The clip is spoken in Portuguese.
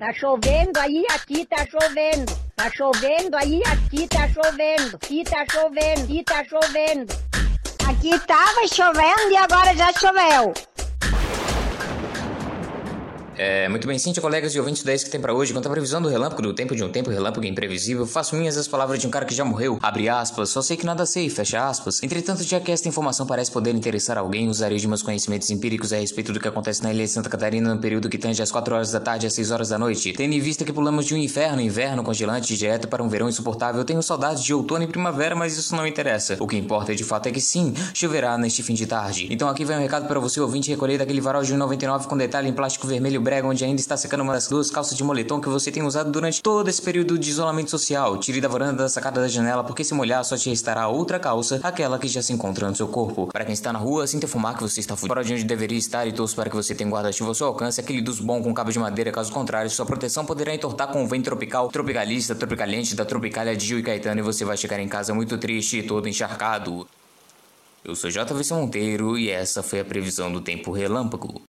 Tá chovendo aí, aqui tá chovendo. Tá chovendo aí, aqui tá chovendo. Aqui tá chovendo, aqui tá chovendo. Aqui tava chovendo e agora já choveu. É, muito bem, Cintia, colegas e ouvintes 10 que tem para hoje, quanto à previsão do relâmpago do tempo de um tempo relâmpago imprevisível, faço minhas as palavras de um cara que já morreu, abre aspas, só sei que nada sei, fecha aspas. Entretanto, já que esta informação parece poder interessar alguém, usarei de meus conhecimentos empíricos a respeito do que acontece na ilha de Santa Catarina no período que tange às 4 horas da tarde às 6 horas da noite. Tendo em vista que pulamos de um inferno, inverno congelante direto para um verão insuportável, tenho saudades de outono e primavera, mas isso não interessa. O que importa de fato é que sim, choverá neste fim de tarde. Então aqui vai um recado para você, ouvinte, recolher daquele varal de 1,99 com detalhe em plástico vermelho brega, onde ainda está secando uma das duas calças de moletom que você tem usado durante todo esse período de isolamento social. Tire da varanda, da sacada da janela, porque se molhar só te restará outra calça, aquela que já se encontra no seu corpo. Para quem está na rua, sinta fumar que você está fora de onde deveria estar e torço para que você tenha guarda-chuva ao seu alcance, aquele dos bons com cabo de madeira, caso contrário, sua proteção poderá entortar com o vento tropical, tropicalista, tropicalente da Tropicália de Gil e Caetano e você vai chegar em casa muito triste e todo encharcado. Eu sou JVC Monteiro e essa foi a previsão do tempo relâmpago.